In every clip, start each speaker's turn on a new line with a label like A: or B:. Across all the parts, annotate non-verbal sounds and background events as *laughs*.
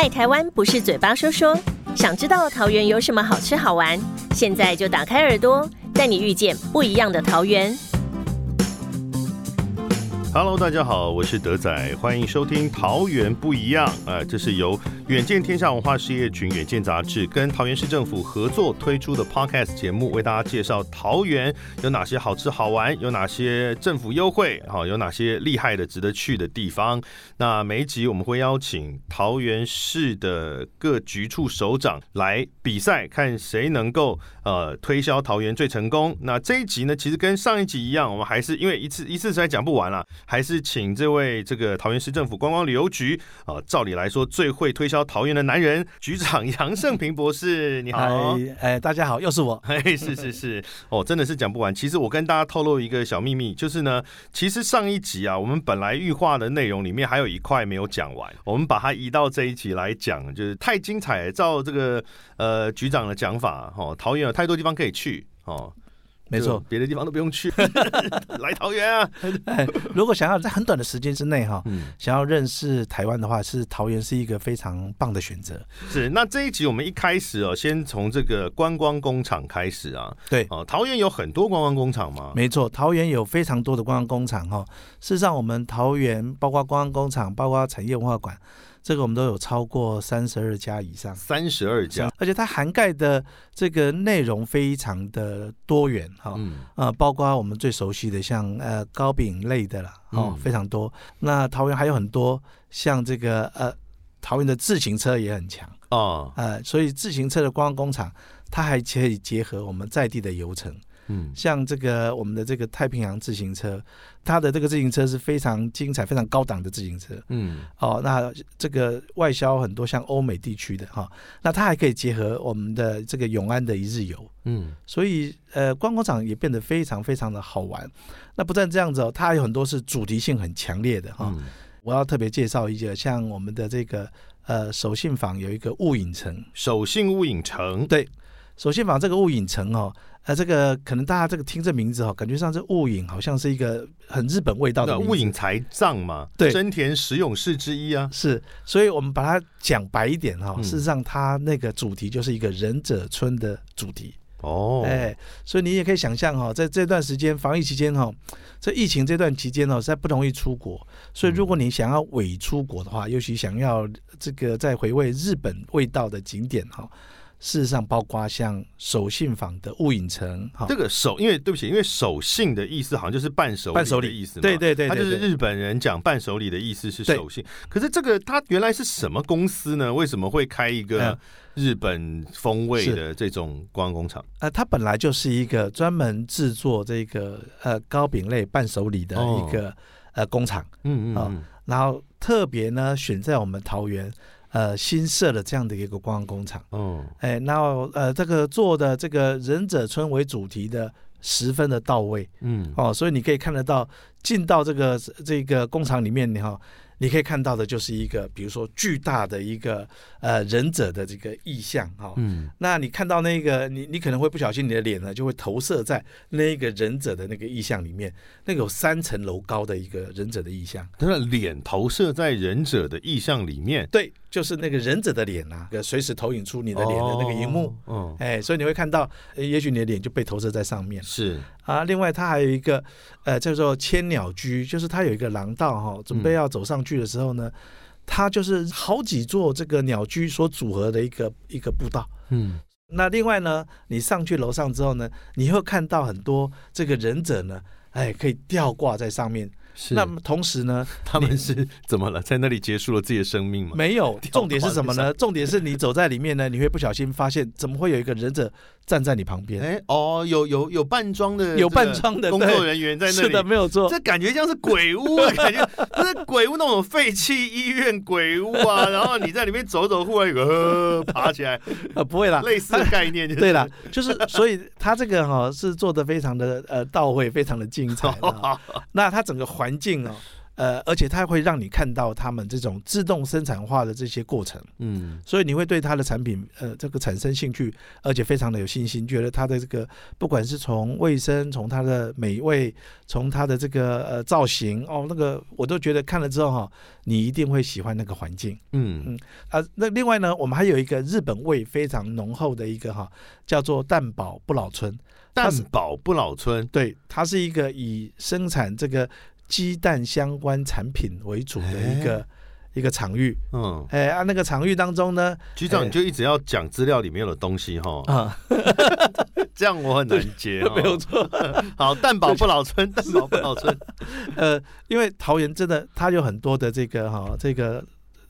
A: 爱台湾不是嘴巴说说，想知道桃园有什么好吃好玩，现在就打开耳朵，带你遇见不一样的桃园。
B: Hello，大家好，我是德仔，欢迎收听《桃园不一样》啊、这是由远见天下文化事业群远见杂志跟桃园市政府合作推出的 Podcast 节目，为大家介绍桃园有哪些好吃好玩，有哪些政府优惠，好、有哪些厉害的值得去的地方。那每一集我们会邀请桃园市的各局处首长来比赛，看谁能够呃推销桃园最成功。那这一集呢，其实跟上一集一样，我们还是因为一次一次实在讲不完了，还是请这位这个桃园市政府观光旅游局啊、呃照理来说最会推销桃园的男人局长杨胜平博士，*laughs* 你好。
C: 哎，哎，大家好，又是我。*laughs*
B: 哎，是是是，哦，真的是讲不完。其实我跟大家透露一个小秘密，就是呢，其实上一集啊，我们本来预化的内容里面还有一块没有讲完，我们把它移到这一集来讲，就是太精彩了。照这个呃局长的讲法，哦，桃园有太多地方可以去，哦，就
C: 没错，
B: 别的地方都不用去，*laughs* 来桃园啊。
C: 哎，如果想要在很短的时间之内哈，
B: 嗯，
C: 想要认识台湾的话，是桃园是一个非常棒的选择。
B: 是。那这一集我们一开始哦，先从这个观光工厂开始啊。
C: 对，
B: 哦，桃园有很多观光工厂吗？
C: 没错，桃园有非常多的观光工厂哈。事实上，我们桃园包括观光工厂，包括产业文化馆，这个我们都有超过三十二家以上。
B: 三十二家。
C: 而且它涵盖的这个内容非常的多元哈，
B: 嗯，
C: 呃，包括我们最熟悉的像呃糕饼类的啦，哦
B: 嗯，
C: 非常多。那桃园还有很多像这个呃，桃园的自行车也很强，
B: 哦，
C: 呃，所以自行车的观光工厂，它还可以结合我们在地的游程，
B: 嗯，
C: 像这个我们的这个太平洋自行车，它的这个自行车是非常精彩、非常高档的自行车。
B: 嗯，
C: 哦，那这个外销很多像欧美地区的哈、那它还可以结合我们的这个永安的一日游，
B: 嗯，
C: 所以呃，观光场也变得非常非常的好玩。那不但这样子哦，它还有很多是主题性很强烈的哈、
B: 嗯，
C: 我要特别介绍一个，像我们的这个呃手信坊有一个雾影城，
B: 手信雾影城，
C: 对，手信坊这个雾影城哦，呃，这个可能大家这个听这名字哦，感觉上这雾影好像是一个很日本味道的
B: 雾影财藏嘛，
C: 对。
B: 真田实勇士之一啊，
C: 是，所以我们把它讲白一点哈、
B: 嗯。
C: 事实上它那个主题就是一个忍者村的主题。
B: 哦，
C: 哎，所以你也可以想象哈、在这段时间防疫期间哈、这疫情这段期间哦，实在不容易出国，所以如果你想要伪出国的话，尤其想要这个再回味日本味道的景点哈、事实上包括像手信坊的雾影城哈、
B: 这个手，因为对不起，因为手信的意思好像就是伴手
C: 伴手礼
B: 的意思嘛，
C: 对对对
B: 它就是日本人讲伴手礼的意思是
C: 对
B: 手信。可是这个它原来是什么公司呢？为什么会开一个
C: 嗯
B: 日本风味的这种观光工厂？
C: 呃，它本来就是一个专门制作这个呃糕饼类伴手礼的一个、呃工厂。
B: 嗯嗯，
C: 然后特别呢选在我们桃园呃新设的这样的一个观光工厂，
B: 哦，
C: 哎，然后呃这个做的这个忍者村为主题的十分的到位。
B: 嗯，
C: 哦，所以你可以看得到进到这个这个工厂里面，你哈。你可以看到的就是一个，比如说巨大的一个呃忍者的这个意象哈、
B: 嗯，
C: 那你看到那个，你你可能会不小心，你的脸呢就会投射在那个忍者的那个意象里面，那个有三层楼高的一个忍者的意象。
B: 他的脸投射在忍者的意象里面，
C: 对，就是那个忍者的脸啊，随时投影出你的脸的那个荧幕。
B: 哦，
C: 哎，所以你会看到，呃也许你的脸就被投射在上面
B: 是，
C: 啊。另外，它还有一个，呃，叫做千鸟居，就是它有一个廊道哈、准备要走上去的时候呢，它就是好几座这个鸟居所组合的一个一个步道。
B: 嗯，
C: 那另外呢，你上去楼上之后呢，你会看到很多这个忍者呢，哎，可以吊挂在上面。
B: 是。
C: 那么同时呢，*laughs*
B: 他们是怎么了？在那里结束了自己的生命吗？
C: 没有 *laughs* 重点是什么呢？*laughs* 重点是你走在里面呢，你会不小心发现，怎么会有一个忍者站在你旁边？
B: 哎，哦，有有有扮装的，
C: 有扮装的
B: 工作人员在那里，
C: 是的，没有错。
B: 这感觉像是鬼屋的感觉，就是鬼屋那种废弃医院鬼屋啊，然后你在里面走走，忽然有个呃爬起来，
C: 呃，不会啦，
B: 类似的概念、就是。
C: 对啦，就是所以他这个哈、是做的非常的呃到位，非常的精彩那他整个环境哦，呃，而且它会让你看到他们这种自动生产化的这些过程，
B: 嗯。
C: 所以你会对它的产品呃这个产生兴趣，而且非常的有信心，觉得它的这个不管是从卫生、从它的美味、从它的这个呃造型哦，那个我都觉得看了之后哈，你一定会喜欢那个环境。
B: 嗯。
C: 嗯啊。那另外呢，我们还有一个日本味非常浓厚的一个哈，叫做蛋堡不老村。
B: 蛋堡不老村，
C: 对，它是一个以生产这个鸡蛋相关产品为主的一个、一个场域。
B: 嗯，
C: 哎，啊，那个场域当中呢，
B: 局长
C: 哎。
B: 你就一直要讲资料里面有的东西哈，
C: 啊，*laughs*
B: 这样我很难接 *laughs* 哈。
C: 没有错，*laughs*
B: 好，蛋堡不老村，蛋堡不老村，
C: 呃，因为桃园真的它有很多的这个哈，这个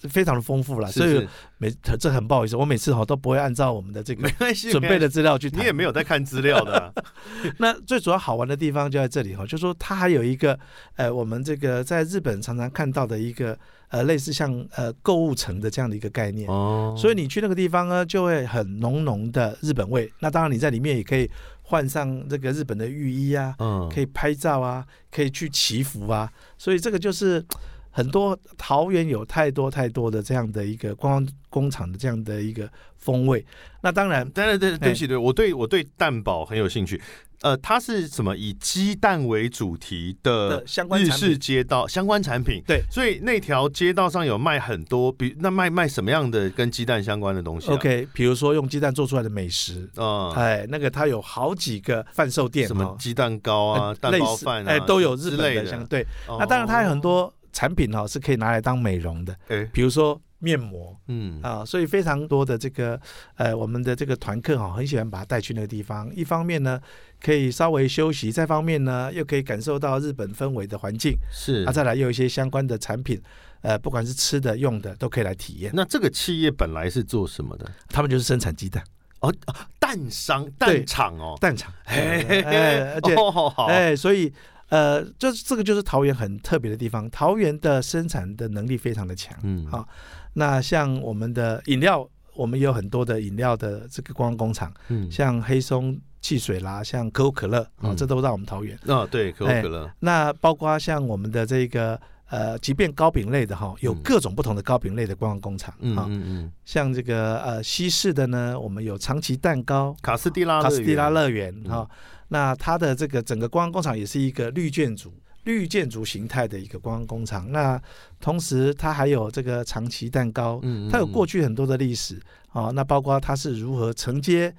C: 非常的丰富了，所以每这很不好意思，我每次哈都不会按照我们的这个准备的资料去。
B: 你也没有在看资料的啊，*laughs*
C: 那最主要好玩的地方就在这里哈，就说它还有一个呃，我们这个在日本常常看到的一个呃，类似像呃购物城的这样的一个概念。
B: 哦
C: 所以你去那个地方呢，就会很浓浓的日本味。那当然，你在里面也可以换上这个日本的浴衣啊，
B: 嗯
C: 可以拍照啊，可以去祈福啊。所以这个就是很多桃园有太多太多的这样的一个观光工厂的这样的一个风味。那当然，
B: 当然，对对不起，对我对我对蛋堡很有兴趣。呃，它是什么以鸡蛋为主题的
C: 的相关
B: 日式街道相关产品？
C: 对，
B: 所以那条街道上有卖很多，比那卖卖什么样的跟鸡蛋相关的东西、啊、
C: OK，比如说用鸡蛋做出来的美食。
B: 嗯，
C: 哎，那个它有好几个贩售店，
B: 什么
C: 哦
B: 鸡蛋糕啊、
C: 呃
B: 蛋包饭啊，
C: 哎，都有日本的相对。
B: 哦
C: 那当然，它有很多产品哦是可以拿来当美容的，
B: 哎，
C: 比如说面膜。
B: 嗯。
C: 啊，所以非常多的这个呃，我们的这个团客哈，很喜欢把它带去那个地方。一方面呢，可以稍微休息；再方面呢，又可以感受到日本氛围的环境。
B: 是。
C: 啊，再来又有一些相关的产品，呃，不管是吃的、用的，都可以来体验。
B: 那这个企业本来是做什么的？
C: 他们就是生产鸡蛋。
B: 哦，蛋商蛋厂哦，
C: 蛋厂，哎，而且
B: 哦好好，
C: 哎，所以呃，就是这个就是桃园很特别的地方。桃园的生产的能力非常的强。
B: 嗯
C: 好那像我们的饮料，我们也有很多的饮料的这个观光工厂，
B: 嗯，
C: 像黑松汽水啦，像可口可乐，啊、
B: 嗯
C: 这都在我们桃园。
B: 啊对，可口可乐，
C: 那包括像我们的这个呃，即便糕饼类的哈，有
B: 嗯
C: 各种不同的糕饼类的观光工厂
B: 嗯
C: 啊、
B: 嗯嗯，
C: 像这个呃西式的呢，我们有长崎蛋糕、
B: 卡斯蒂拉
C: 卡斯蒂拉
B: 乐
C: 乐园
B: 嗯。
C: 哈、那它的这个整个观光工厂也是一个绿建筑。绿建筑形态的一个观光工厂，那同时它还有这个长崎蛋糕，
B: 园
C: 它有过去很多的历史啊、那包括它是如何承接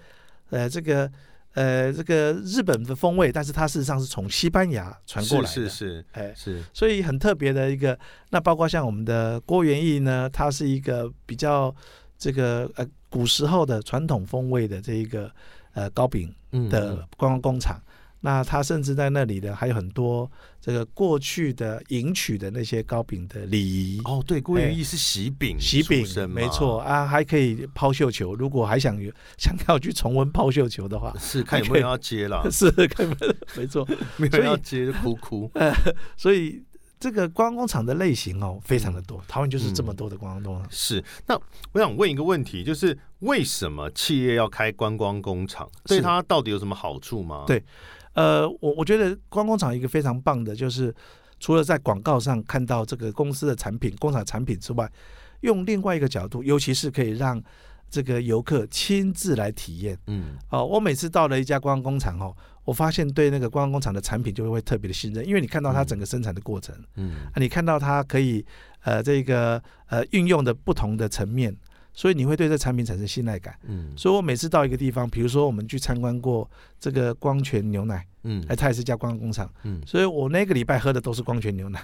C: 呃这个呃这个日本的风味，但是它事实上是从西班牙传过来的，
B: 是是是
C: 哎，
B: 是，
C: 所以很特别的一个。那包括像我们的郭元义呢，他是一个比较这个呃古时候的传统风味的这一个呃糕饼
B: 嗯
C: 的观光工厂。那他甚至在那里的，还有很多这个过去的迎娶的那些糕饼的礼仪。
B: 哦，对，郭元义是喜饼
C: 喜饼没错，啊，还可以抛绣球。如果还想有想要去重温抛绣球的话，
B: 是看有没有人要接了，*laughs*
C: 是看有没有
B: 没错。*laughs*
C: 没有
B: 人要接就哭哭。*laughs*
C: 所以这个观光工厂的类型哦，非常的多。台湾就是这么
B: 嗯
C: 多的观光工厂。
B: 是，那我想问一个问题，就是为什么企业要开观光工厂？对
C: 是
B: 它到底有什么好处吗？
C: 对呃，我我觉得观光工厂一个非常棒的，就是除了在广告上看到这个公司的产品、工厂产品之外，用另外一个角度，尤其是可以让这个游客亲自来体验。
B: 嗯。
C: 哦，我每次到了一家观光工厂哦，我发现对那个观光工厂的产品就会特别的信任，因为你看到它整个生产的过程，
B: 嗯。
C: 啊，你看到它可以呃这个呃运用的不同的层面，所以你会对这产品产生信赖感。
B: 嗯。
C: 所以我每次到一个地方，比如说我们去参观过这个光泉牛奶，
B: 嗯。
C: 哎，它也是一家观光工厂，
B: 嗯，
C: 所以我那个礼拜喝的都是光泉牛奶。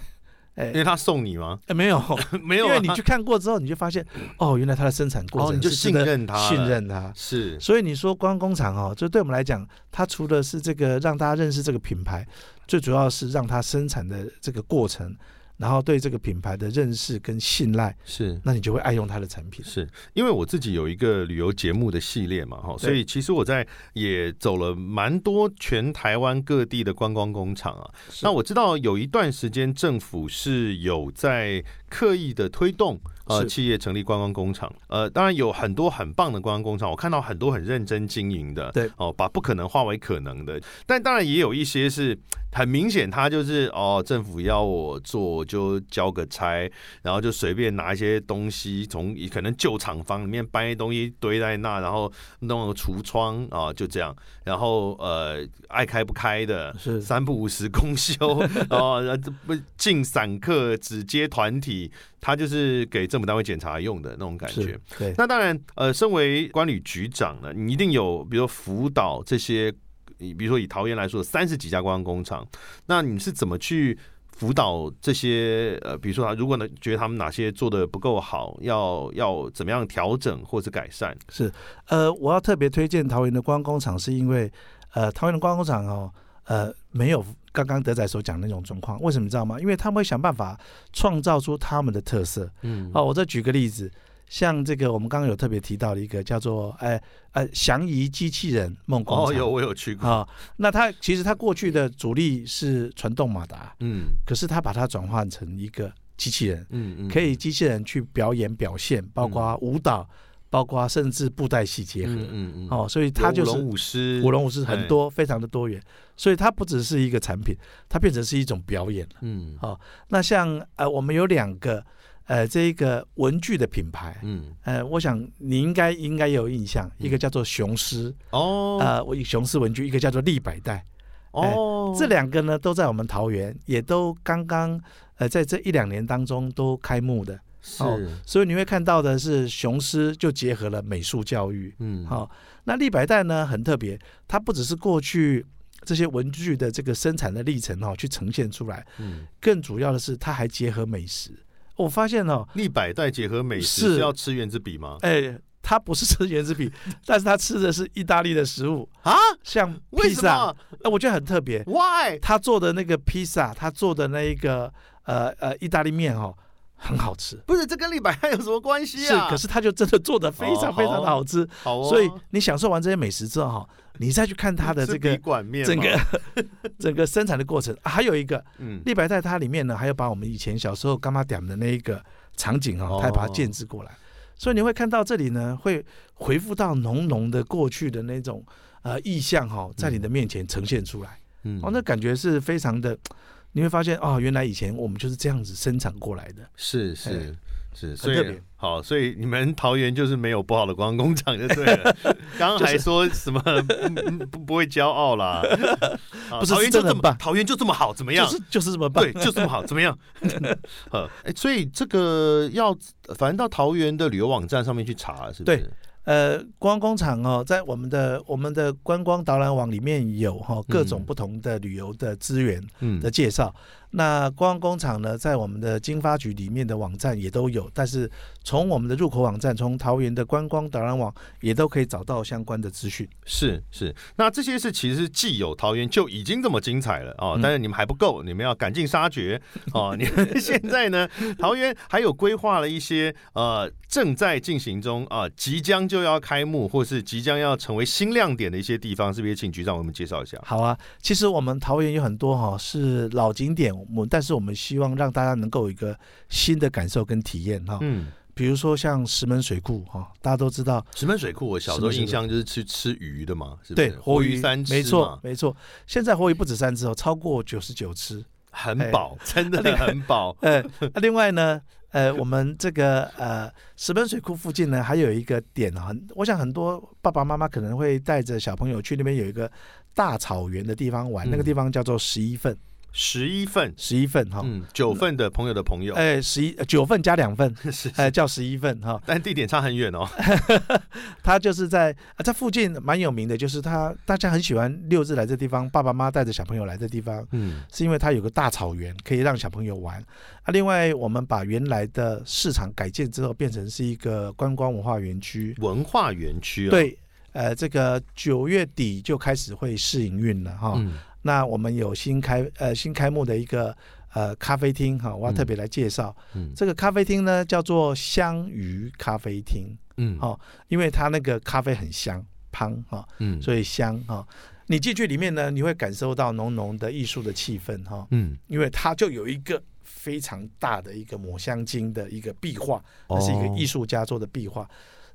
C: 哎。
B: 因为他送你吗？
C: 哎，没有，*laughs*
B: 没有啊，
C: 因为你去看过之后，你就发现哦，原来它的生产过
B: 哦，
C: 程
B: 你就信任他，
C: 信任它。
B: 是。
C: 所以你说观光工厂哦，就对我们来讲，它除了是这个让大家认识这个品牌，最主要是让它生产的这个过程，然后对这个品牌的认识跟信赖，
B: 是。
C: 那你就会爱用它的产品。
B: 是因为我自己有一个旅游节目的系列嘛，哈，所以其实我在也走了蛮多全台湾各地的观光工厂啊。那我知道有一段时间政府是有在刻意的推动呃企业成立观光工厂，呃，当然有很多很棒的观光工厂，我看到很多很认真经营的，
C: 对。
B: 哦，把不可能化为可能的，但当然也有一些是很明显，他就是哦，政府要我做我就交个差，然后就随便拿一些东西从可能旧厂房里面搬一些东西堆在那，然后弄个橱窗啊，就这样，然后呃爱开不开的，
C: 是。
B: 三不五时公休 *laughs* 哦，呃这不进散客只接团体，他就是给政府单位检查用的那种感觉。，
C: 对，
B: 那当然，呃，身为管理局长呢，你一定有，比如说辅导这些，你比如说以桃园来说，三十几家观光工厂，那你是怎么去辅导这些？呃，比如说他，如果呢觉得他们哪些做的不够好，要要怎么样调整或者改善？
C: 是，呃，我要特别推荐桃园的观光工厂，是因为，呃，桃园的观光工厂哦，呃，没有刚刚德仔所讲的那种状况。为什么你知道吗？因为他们会想办法创造出他们的特色。
B: 嗯
C: 哦，我再举个例子，像这个我们刚刚有特别提到的一个叫做，哎呃，祥仪机器人梦工
B: 哦，
C: 厂。
B: 有我有去过，
C: 啊、那它其实它过去的主力是传动马达，
B: 嗯
C: 可是它把它转换成一个机器人，
B: 嗯嗯，
C: 可以机器人去表演表现，包括舞蹈，包括甚至布袋戏结合。
B: 嗯嗯嗯，
C: 哦，所以它就是
B: 舞龙舞狮，
C: 舞龙舞狮很多，非常的多元，所以它不只是一个产品，它变成是一种表演了。
B: 嗯。
C: 那像呃，我们有两个呃这一个文具的品牌，
B: 嗯。
C: 呃，我想你应该应该有印象，
B: 嗯。
C: 一个叫做雄狮，
B: 哦。
C: 呃，我雄狮文具，一个叫做立百代，
B: 哦，
C: 这两个呢都在我们桃园，也都刚刚呃在这一两年当中都开幕的，哦
B: 是
C: 所以你会看到的是雄狮就结合了美术教育，
B: 嗯
C: 好、那立百代呢很特别，它不只是过去这些文具的这个生产的历程哦去呈现出来，
B: 嗯。
C: 更主要的是它还结合美食。我发现哦，
B: 立百代结合美食
C: 是
B: 是要吃原子笔吗？
C: 哎，它不是吃原子笔，*laughs* 但是它吃的是意大利的食物，
B: 啊？
C: 像披萨，
B: 么
C: 哎，我觉得很特别。
B: ？Why？
C: 他做的那个披萨，他做的那一个呃呃意大利面哦，很好吃。*laughs*
B: 不是这跟立百代有什么关系啊？
C: 是，
B: 啊？
C: 可是他就真的做的非常
B: 哦
C: 非常的好吃，
B: 好哦，
C: 所以你享受完这些美食之后哈，你再去看它的这个整个 *laughs* 整个生产的过程、啊还有一个
B: 嗯。
C: 立白在，它里面呢还有把我们以前小时候干妈点的那一个场景
B: 哦
C: 哈，它也把它建制过来，所以你会看到这里呢会回复到浓浓的过去的那种呃意象哈，在你的面前呈现出来，
B: 嗯。
C: 哦，那感觉是非常的，你会发现哦，原来以前我们就是这样子生产过来的，
B: 是是是，所以好，所以你们桃园就是没有不好的观光工厂就对了。*laughs* 刚刚还说什么不不会骄傲啦？*laughs* 啊
C: 不是
B: 桃园就这么
C: 真的很棒
B: 桃园就这么好，怎么样？
C: 就是就是这么棒
B: 对，，就这么好，怎么样？*laughs* 呃，哎，所以这个要反正到桃园的旅游网站上面去查，是不是？
C: 对呃，观光工厂哦，在我们的我们的观光导览网里面有哈、各种
B: 嗯
C: 不同的旅游的资源
B: 嗯
C: 的介绍。那观光工厂呢，在我们的经发局里面的网站也都有，但是从我们的入口网站，从桃园的观光导览网也都可以找到相关的资讯。
B: 是是，那这些是其实既有桃园就已经这么精彩了哦，
C: 嗯
B: 但是你们还不够，你们要赶尽杀绝哦。*laughs* 你们现在呢，桃园还有规划了一些呃正在进行中啊、即将就要开幕或是即将要成为新亮点的一些地方，是不是？请局长为我们介绍一下。
C: 好啊，其实我们桃园有很多哈、是老景点，我们但是我们希望让大家能够有一个新的感受跟体验哈、
B: 嗯，
C: 比如说像石门水库哈、大家都知道
B: 石门水库，我小时候印象就是去吃鱼的嘛，是不
C: 对？
B: 活
C: 鱼
B: 三吃
C: 没错，没错。现在活鱼不止三只哦，超过九十九只。
B: 很饱，*laughs* 真的很饱。
C: 呃，*laughs* 那另外呢，呃，我们这个呃石门水库附近呢，还有一个点啊，很我想很多爸爸妈妈可能会带着小朋友去那边有一个大草原的地方玩，
B: 嗯
C: 那个地方叫做十一份，
B: 十一份，
C: 十一份哈。
B: 嗯，九份的朋友的朋友，
C: 哎，十一呃九份加两份，*laughs*
B: 是，
C: 哎，叫十一份哈。
B: 但地点差很远哦。*laughs*
C: 他就是在啊，在附近蛮有名的，就是他大家很喜欢六日来这地方，爸爸妈妈带着小朋友来这地方，
B: 嗯
C: 是因为它有个大草原可以让小朋友玩啊。另外，我们把原来的市场改建之后，变成是一个观光文化园区。
B: 文化园区啊，，
C: 对，呃，这个九月底就开始会试营运了哈。
B: 嗯
C: 那我们有新开呃新开幕的一个呃咖啡厅哈，我要特别来介绍。
B: 嗯。
C: 这个咖啡厅呢叫做香鱼咖啡厅，
B: 嗯。
C: 好因为它那个咖啡很香，香哈，
B: 嗯。
C: 所以香哈。你进去里面呢，你会感受到浓浓的艺术的气氛哈，
B: 嗯。
C: 因为它就有一个非常大的一个抹香鲸的一个壁画，那是一个艺术家做的壁画。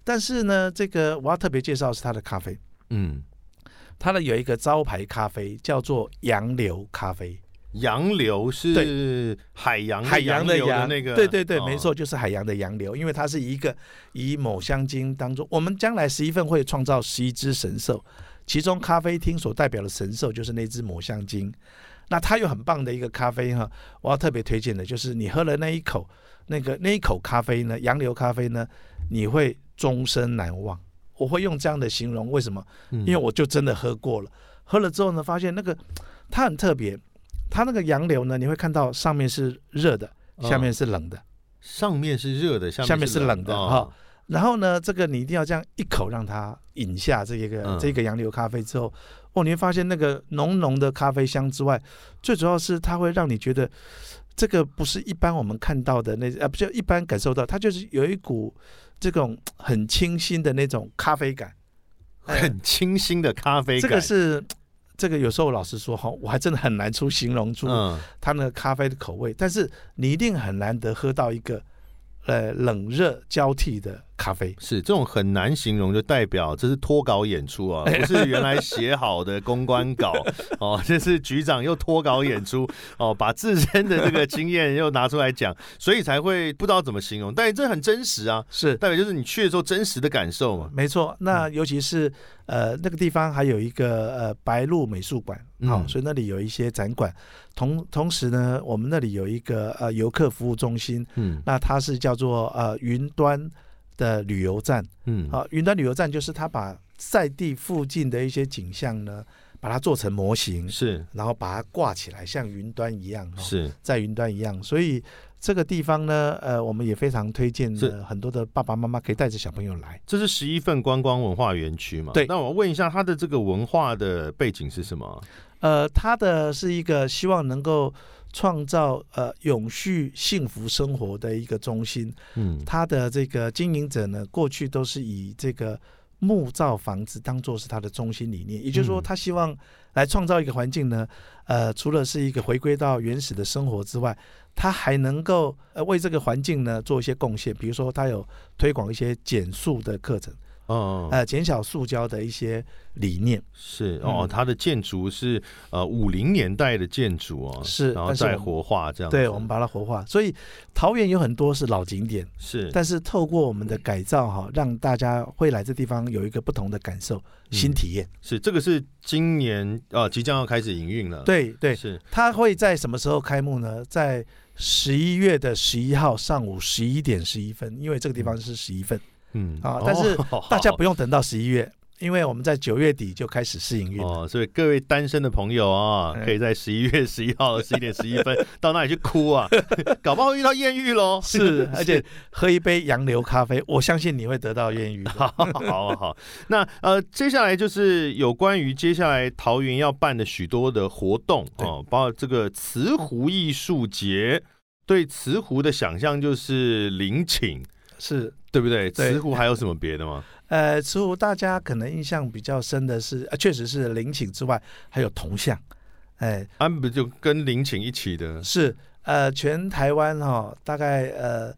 C: 但是呢，这个我要特别介绍是它的咖啡，
B: 嗯，
C: 它的有一个招牌咖啡叫做洋流咖啡，
B: 洋流是海洋
C: 海洋
B: 的
C: 洋
B: 那个，
C: 对对对，
B: 哦
C: 没错，就是海洋的洋流，因为它是一个以抹香鲸当中，我们将来十一份会创造十一只神兽，其中咖啡厅所代表的神兽就是那只抹香鲸。那它有很棒的一个咖啡哈，我要特别推荐的就是你喝了那一口，那个那一口咖啡呢，洋流咖啡呢，你会终身难忘。我会用这样的形容，为什么？
B: 嗯。
C: 因为我就真的喝过了，喝了之后呢，发现那个它很特别，它那个洋流呢，你会看到上面是热的，下面是冷的。
B: 上面是热的，下
C: 下面是冷
B: 冷
C: 的哈。然后呢，这个你一定要这样一口让它饮下这个、
B: 嗯。
C: 这个洋流咖啡之后，哦，你会发现那个浓浓的咖啡香之外，最主要是它会让你觉得这个不是一般我们看到的那啊，不就一般感受到，它就是有一股这种很清新的那种咖啡感。哎
B: 很清新的咖啡
C: 这，个是这个有时候老实说哈，我还真的很难出形容出
B: 嗯，
C: 它那个咖啡的口味，但是你一定很难得喝到一个呃冷热交替的咖啡。
B: 是这种很难形容，就代表这是脱稿演出啊，*laughs* 不是原来写好的公关稿。哦，*laughs* 这是局长又脱稿演出哦，把自身的这个经验又拿出来讲，所以才会不知道怎么形容，但是这很真实啊，
C: 是。
B: 代表就是你去的时候真实的感受嘛。
C: 没错，那
B: 嗯。
C: 尤其是呃那个地方还有一个呃白鹿美术馆，好、
B: 嗯
C: 所以那里有一些展馆。同同时呢，我们那里有一个呃游客服务中心，
B: 嗯。
C: 那它是叫做呃云端的旅游站。
B: 嗯，
C: 好、云端旅游站就是他把赛地附近的一些景象呢，把它做成模型，
B: 是
C: 然后把它挂起来，像云端一样。哦
B: 是，
C: 在云端一样，所以这个地方呢，呃，我们也非常推荐很多的爸爸妈妈可以带着小朋友来。
B: 这是十一份观光文化园区嘛？
C: 对
B: 那我问一下，它的这个文化的背景是什么？
C: 呃，它的是一个希望能够创造呃永续幸福生活的一个中心。
B: 嗯。
C: 它的这个经营者呢，过去都是以这个木造房子当做是他的中心理念，也就是说，
B: 嗯。
C: 他希望来创造一个环境呢，呃，除了是一个回归到原始的生活之外，他还能够呃为这个环境呢做一些贡献，比如说他有推广一些减塑的课程，
B: 哦，
C: 呃，减小塑胶的一些理念。
B: 是哦，
C: 嗯
B: 它的建筑是呃五零年代的建筑哦，
C: 是
B: 然后再活化这样。
C: 对，我们把它活化，所以桃园有很多是老景点，
B: 是，
C: 但是透过我们的改造哈，让大家会来这地方有一个不同的感受、新体验。
B: 是这个是今年呃即将要开始营运了。
C: 对对，
B: 是
C: 它会在什么时候开幕呢？在十一月的十一号上午十一点十一分，因为这个地方是十一份
B: 嗯
C: 啊，但是
B: 哦 *laughs*
C: 大家不用等到十一月，因为我们在九月底就开始试营运了。
B: 哦，所以各位单身的朋友啊，
C: 嗯
B: 可以在十一月十一号十一点十一分到那里去哭啊，*laughs* 搞不好遇到艳遇喽。
C: 是，*laughs* 而且喝一杯洋流咖啡，我相信你会得到艳遇的。
B: 好好好，那呃，接下来就是有关于接下来桃园要办的许多的活动哦，包括这个瓷壶艺术节。对瓷壶的想象就是陵寝，
C: 是，
B: 对不对？
C: 对
B: 瓷壶还有什么别的吗？
C: 呃，慈湖大家可能印象比较深的是，呃，确实是陵寝之外，还有铜像，哎，
B: 安啊不就跟陵寝一起的？
C: 是，呃，全台湾哈、大概呃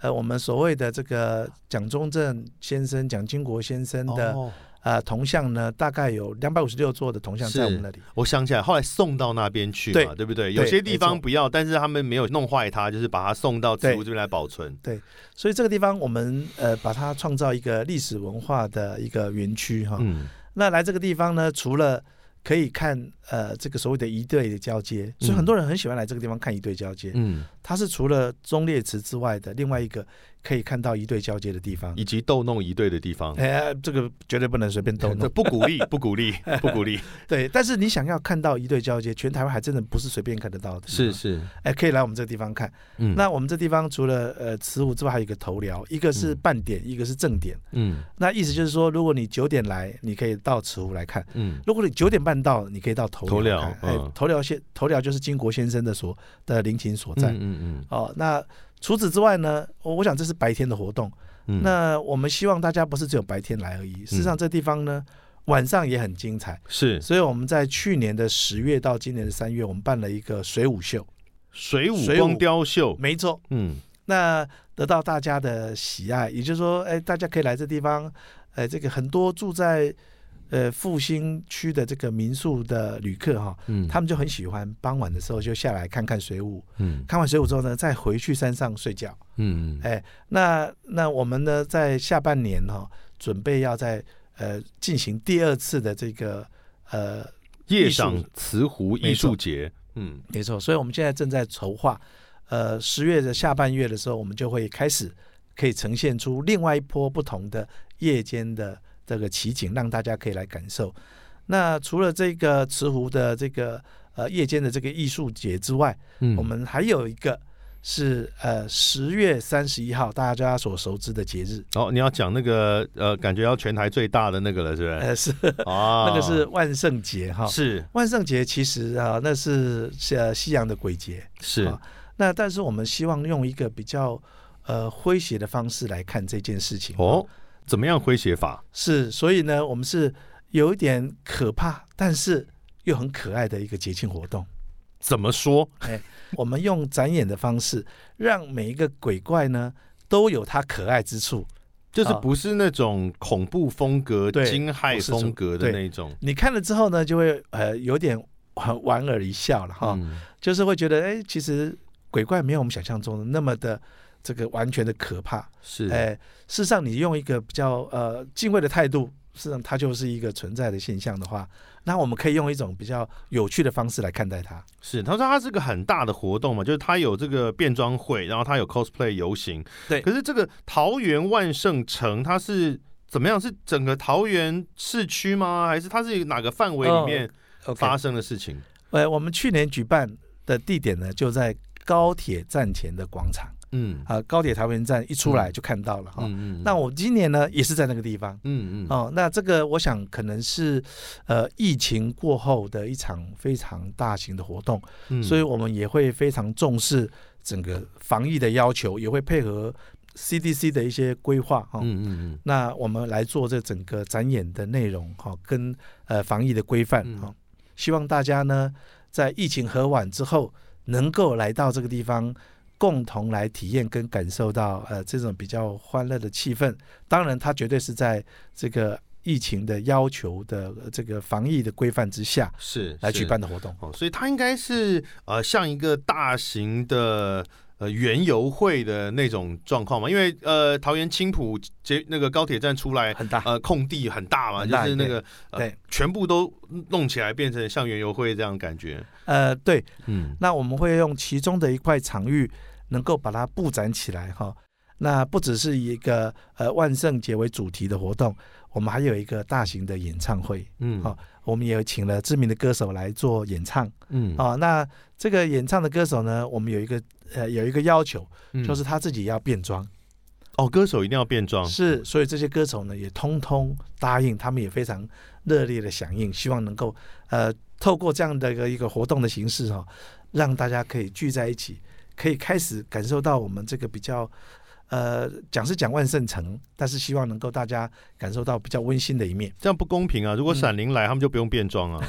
C: 呃，我们所谓的这个蒋中正先生、蒋经国先生的、
B: 哦，
C: 呃铜像呢，大概有两百五十六座的铜像在我们那里。
B: 我想起来，后来送到那边去嘛，
C: 对
B: 对不对？有些地方不要，但是他们没有弄坏它，就是把它送到植
C: 物
B: 这边来保存。
C: 对所以这个地方我们呃把它创造一个历史文化的一个园区哈。
B: 嗯，
C: 那来这个地方呢，除了可以看呃这个所谓的一对的交接，所以
B: 嗯
C: 很多人很喜欢来这个地方看一对交接。
B: 嗯，
C: 它是除了忠烈祠之外的另外一个可以看到一对交接的地方。
B: 以及逗弄一对的地方。
C: 哎，这个绝对不能随便逗弄。*laughs*
B: 不鼓励，*laughs* 不鼓励，不鼓励。
C: 对，但是你想要看到一对交接，全台湾还真的不是随便看得到的。
B: 是，是，
C: 哎，可以来我们这个地方看。
B: 嗯，
C: 那我们这地方除了呃慈湖之外，还有一个头寮，一个是
B: 嗯
C: 半点，一个是正点。
B: 嗯
C: 那意思就是说，如果你九点来，你可以到慈湖来看；
B: 嗯
C: 如果你九点半到，你可以到头
B: 头寮。
C: 哎
B: 嗯，
C: 头寮先头寮就是金国先生的所的陵寝所在。
B: 嗯嗯
C: 哦，那除此之外呢，我我想这是白天的活动。
B: 嗯，
C: 那我们希望大家不是只有白天来而已，事实上这地方呢，晚上也很精彩。
B: 是
C: 所以我们在去年的十月到今年的三月，我们办了一个水舞秀。
B: 水舞
C: 水舞
B: 光雕秀，
C: 没错，
B: 嗯
C: 那得到大家的喜爱，也就是说，哎，大家可以来这地方，哎，这个很多住在呃复兴区的这个民宿的旅客哈，
B: 嗯，
C: 他们就很喜欢傍晚的时候就下来看看水舞，
B: 嗯。
C: 看完水舞之后呢，再回去山上睡觉。
B: 嗯。嗯
C: 哎，那那我们呢，在下半年哈、准备要在呃进行第二次的这个呃，
B: 夜
C: 艺术
B: 赏慈湖艺术节，嗯。
C: 没错，所以我们现在正在筹划，呃，十月的下半月的时候，我们就会开始可以呈现出另外一波不同的夜间的这个奇景，让大家可以来感受。那除了这个慈湖的这个呃夜间的这个艺术节之外，
B: 嗯，
C: 我们还有一个是呃十月三十一号大家所熟知的节日，
B: 哦，你要讲那个呃，感觉要全台最大的那个了，是不是？
C: 呃，是
B: 哦，*laughs*
C: 那个是万圣节哈。
B: 是
C: 万圣节其实啊，那是呃西洋的鬼节。
B: 是
C: 啊那但是我们希望用一个比较呃诙谐的方式来看这件事情。
B: 哦，怎么样诙谐法？
C: 是，所以呢，我们是有一点可怕，但是又很可爱的一个节庆活动。
B: 怎么说？
C: 哎我们用展演的方式，让每一个鬼怪呢都有它可爱之处。
B: 就是
C: 啊
B: 不是那种恐怖风格、
C: 对
B: 惊骇风格的
C: 对
B: 那种
C: 你看了之后呢，就会呃有点玩莞尔一笑了哈。
B: 嗯
C: 就是会觉得，哎，其实鬼怪没有我们想象中的那么的这个完全的可怕。
B: 是
C: 哎，事实上，你用一个比较呃敬畏的态度，事实上它就是一个存在的现象的话，那我们可以用一种比较有趣的方式来看待它。
B: 是，他说他是个很大的活动嘛，就是他有这个变装会，然后他有 cosplay 游行。
C: 对
B: 可是这个桃园万圣城它是怎么样？是整个桃园市区吗？还是它是哪个范围里面发生的事情？
C: 呃，我们去年举办的地点呢，就在高铁站前的广场
B: 嗯
C: 啊，高铁桃园站一出来
B: 嗯
C: 就看到了哈。
B: 嗯嗯，
C: 那我今年呢，也是在那个地方。
B: 嗯嗯
C: 哦，那这个我想可能是呃疫情过后的一场非常大型的活动，
B: 嗯
C: 所以我们也会非常重视整个防疫的要求，也会配合 CDC 的一些规划哈。
B: 嗯嗯嗯
C: 那我们来做这整个展演的内容哈，跟呃防疫的规范
B: 嗯
C: 哈，希望大家呢在疫情和缓之后，能够来到这个地方。共同来体验跟感受到呃这种比较欢乐的气氛，当然它绝对是在这个疫情的要求的呃这个防疫的规范之下
B: 是
C: 来举办的活动。
B: 哦，所以它应该是呃像一个大型的呃园游会的那种状况嘛，因为呃桃园青浦捷那个高铁站出来。
C: 很大，
B: 呃，空地很大嘛，
C: 大
B: 就是那个呃
C: 对，
B: 全部都弄起来，变成像园游会这样感觉。
C: 呃，对，
B: 嗯
C: 那我们会用其中的一块场域，能够把它布展起来哈。那不只是一个呃万圣节为主题的活动，我们还有一个大型的演唱会，
B: 嗯。
C: 好我们也有请了知名的歌手来做演唱
B: 嗯。
C: 啊。那这个演唱的歌手呢，我们有一个呃有一个要求，
B: 嗯。
C: 就是他自己要变装，
B: 哦，歌手一定要变装，
C: 是，所以这些歌手呢也通通答应，他们也非常热烈的响应，希望能够呃透过这样的一个一个活动的形式哈、哦，让大家可以聚在一起，可以开始感受到我们这个比较呃讲是讲万圣城，但是希望能够大家感受到比较温馨的一面。
B: 这样不公平啊！如果
C: 嗯
B: 闪灵来，他们就不用变装啊，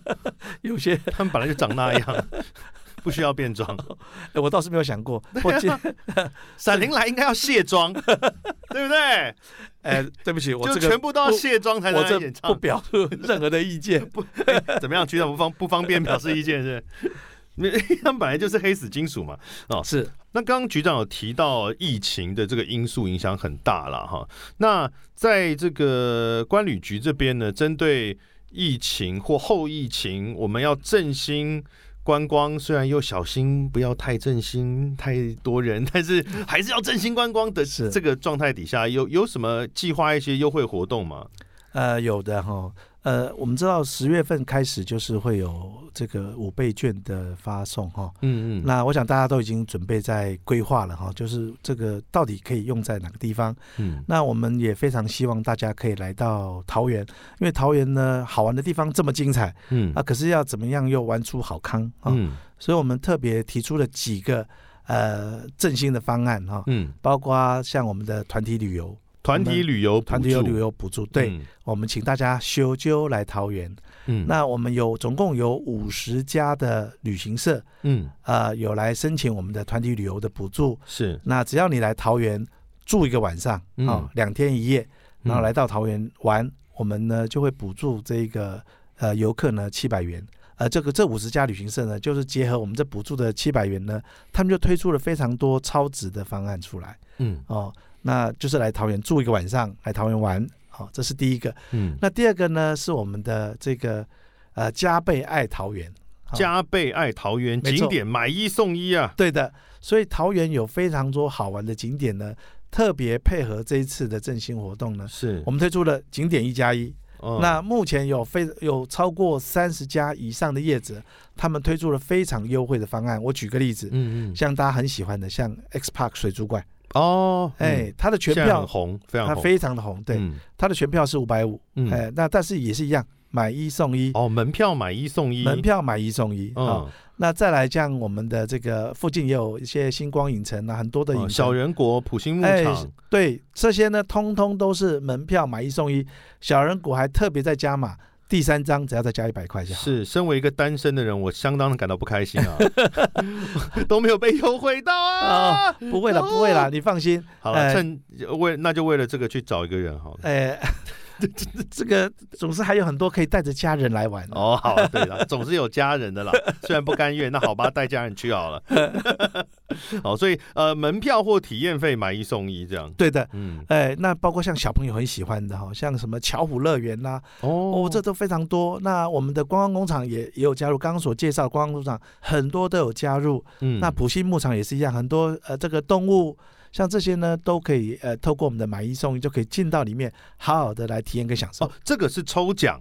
B: *laughs*
C: 有些 *laughs*
B: 他们本来就长那样，*laughs* 不需要变装。
C: 呃我倒是没有想过，我记
B: 闪灵来应该要卸妆，对不对？
C: 呃对不起，我
B: 就
C: 这个
B: 全部都要卸妆才能演唱
C: 不。表述任何的意见。
B: 不怎么样？局长不方不方便表示意见是是？因为 *laughs* 他们本来就是黑死金属嘛。
C: 哦是
B: 那刚刚局长有提到疫情的这个因素影响很大了哈。那在这个关旅局这边呢，针对疫情或后疫情，我们要振兴观光，虽然又小心不要太振兴太多人，*laughs* 但是还是要振兴观光的
C: 是
B: 这个状态底下，有有什么计划一些优惠活动吗？
C: 呃，有的哈，呃，我们知道十月份开始就是会有这个五倍券的发送哈。
B: 嗯嗯
C: 那我想大家都已经准备在规划了哈，就是这个到底可以用在哪个地方？
B: 嗯
C: 那我们也非常希望大家可以来到桃园，因为桃园呢好玩的地方这么精彩
B: 嗯
C: 啊，可是要怎么样又玩出好康啊？
B: 嗯
C: 所以我们特别提出了几个呃振兴的方案哈，
B: 嗯，
C: 包括像我们的团体旅游。
B: 团体旅游，
C: 团体有旅游补助，对，
B: 嗯
C: 我们请大家修究来桃园。
B: 嗯
C: 那我们有总共有五十家的旅行社，
B: 嗯
C: 呃，有来申请我们的团体旅游的补助。
B: 是
C: 那只要你来桃园住一个晚上，
B: 嗯
C: 哦，两天一夜，然后
B: 嗯
C: 来到桃园玩，我们呢就会补助这个呃游客呢七百元。呃，这个这五十家旅行社呢，就是结合我们这补助的七百元呢，他们就推出了非常多超值的方案出来
B: 嗯
C: 哦。那就是来桃园住一个晚上，来桃园玩，好、这是第一个。
B: 嗯。
C: 那第二个呢，是我们的这个呃加倍爱桃园，好。
B: 加倍爱桃园景点买一送一啊，
C: 对的，所以桃园有非常多好玩的景点呢，特别配合这一次的振兴活动呢，
B: 是。
C: 我们推出了景点一加一。
B: 哦。
C: 那目前有非有超过三十家以上的业者，他们推出了非常优惠的方案。我举个例子，
B: 嗯嗯。
C: 像大家很喜欢的，像 X Park 水族馆，
B: 哦，
C: 哎，他的全票
B: 红，非常
C: 它
B: 红，
C: 非常的红，对，他的全票是五百五，
B: 嗯。
C: 哎，那但是也是一样，买一送一，
B: 哦，门票买一送一，
C: 门票买一送一啊。
B: 嗯，
C: 那再来，像我们的这个附近也有一些星光影城啊，很多的影
B: 小人国普星牧
C: 哎
B: 场，，
C: 对，这些呢，通通都是门票买一送一。小人国还特别在加码，第三张只要再加一百块就好。
B: 是，身为一个单身的人，我相当的感到不开心啊，*laughs* 都没有被优惠到啊！
C: 不会了，不会了，你放心。
B: 好了，
C: 哎
B: 趁为那就为了这个去找一个人好了。
C: 哎，*laughs* 这个总是还有很多可以带着家人来玩。
B: 哦，好，对了，总是有家人的啦，虽然不甘愿，那好吧，带家人去好了。*laughs* 好，所以呃，门票或体验费买一送一这样。
C: 对的，
B: 嗯，
C: 哎，那包括像小朋友很喜欢的哈，像什么巧虎乐园啦，
B: 哦
C: 哦，这都非常多。那我们的观光工厂也也有加入，刚刚所介绍的观光工厂很多都有加入。
B: 嗯
C: 那普星牧场也是一样，很多呃这个动物，像这些呢都可以呃透过我们的买一送一就可以进到里面，好好的来体验跟享受。
B: 哦，这个是抽奖，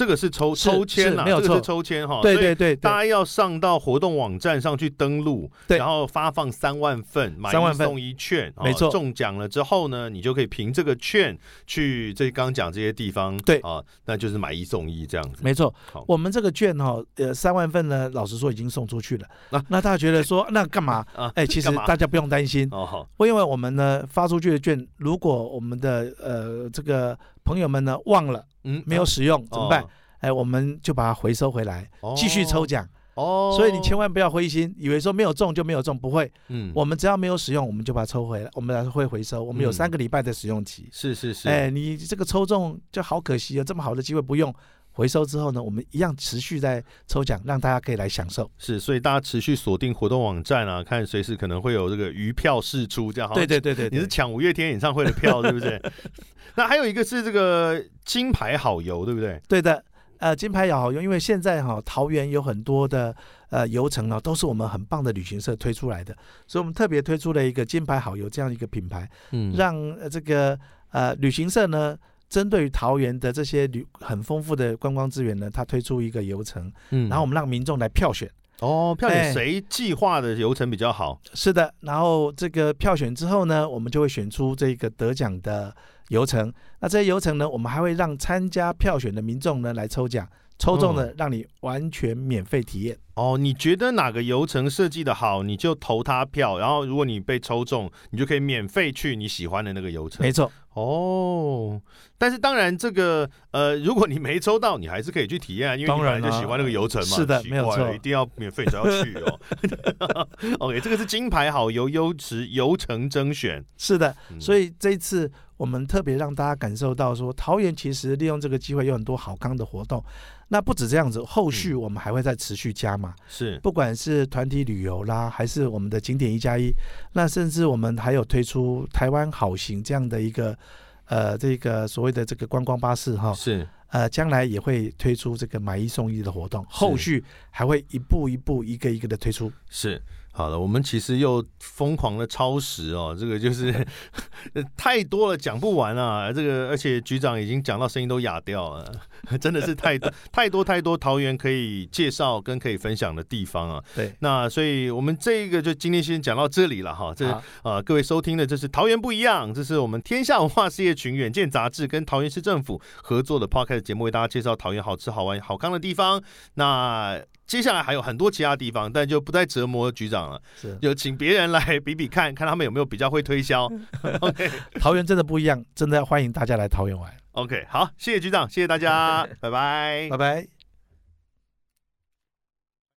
B: 这个是抽
C: 是
B: 抽签啦，
C: 是没有
B: 这个是抽签哈。
C: 对对对对，
B: 大家要上到活动网站上去登录，
C: 对。
B: 然后发放三万份买
C: 3万份。
B: 一送一券，哦
C: 没错。
B: 中奖了之后呢，你就可以凭这个券去这刚讲这些地方，
C: 对。
B: 啊，那就是买一送一这样子。
C: 没错，我们这个券哈、呃，三万份呢，老实说已经送出去了。
B: 那
C: 那大家觉得说，那干嘛？
B: 啊
C: 哎、其实大家不用担心，
B: 哦好，
C: 因为我们呢发出去的券，如果我们的呃这个朋友们呢忘了
B: 嗯
C: 没有使用、怎么办
B: 哦？
C: 哎，我们就把它回收回来，继续抽奖。
B: 哦，
C: 所以你千万不要灰心，以为说没有中就没有中，不会。
B: 嗯
C: 我们只要没有使用，我们就把它抽回来，我们会回收。我们有
B: 嗯
C: 三个礼拜的使用期。
B: 是是是，
C: 哎，你这个抽中就好可惜啊，这么好的机会不用。回收之后呢，我们一样持续在抽奖，让大家可以来享受。
B: 是，所以大家持续锁定活动网站啊，看随时可能会有这个余票释出，这样
C: 对对对对，对
B: 你是抢五月天演唱会的票，对不对？*laughs* 那还有一个是这个金牌好游，对不对？
C: 对的。呃，金牌也好用，因为现在哈、桃园有很多的呃游程呢，都是我们很棒的旅行社推出来的，所以我们特别推出了一个金牌好游这样一个品牌，
B: 嗯
C: 让呃这个呃旅行社呢，针对于桃园的这些旅很丰富的观光资源呢，它推出一个游程，
B: 嗯
C: 然后我们让民众来票选。
B: 哦，票选
C: 哎
B: 谁计划的流程比较好？
C: 是的，然后这个票选之后呢，我们就会选出这个得奖的游程。那这些游程呢，我们还会让参加票选的民众呢来抽奖，抽中的让你完全免费体验。
B: 哦，你觉得哪个游程设计的好，你就投他票，然后如果你被抽中，你就可以免费去你喜欢的那个游程。
C: 没错，
B: 哦，但是当然，这个呃，如果你没抽到，你还是可以去体验啊，因为你
C: 当然啊
B: 本来就喜欢那个游程嘛。
C: 是的没有错
B: 一定要免费才要去哦。*laughs* OK，这个是金牌好游优质游程甄选，
C: 是的。
B: 嗯
C: 所以这一次我们特别让大家感受到说，桃园其实利用这个机会有很多好康的活动。那不止这样子，后续我们还会再持续加码。
B: 是
C: 不管是团体旅游啦，还是我们的景点一加一，那甚至我们还有推出台湾好行这样的一个呃这个所谓的这个观光巴士哈，
B: 是
C: 呃将来也会推出这个买一送一的活动，后续还会一步一步一个一个的推出。
B: 是。好了，我们其实又疯狂的超时哦，*laughs* 这个就是呃 *laughs* 太多了，讲不完啊。这个而且局长已经讲到声音都哑掉了，*laughs* 真的是太多太多太多桃园可以介绍跟可以分享的地方啊。
C: 对，
B: 那所以我们这个就今天先讲到这里了哈。这
C: 好
B: 呃各位收听的这是桃园不一样，这是我们天下文化事业群远见杂志跟桃园市政府合作的 podcast 节目，为大家介绍桃园好吃好玩好康的地方。那接下来还有很多其他地方，但就不再折磨局长了，
C: 是
B: 就请别人来比比看看他们有没有比较会推销。*laughs*
C: 桃园真的不一样，真的要欢迎大家来桃园玩
B: ，OK，好，谢谢局长，谢谢大家，拜 *laughs* 拜
C: 拜。拜。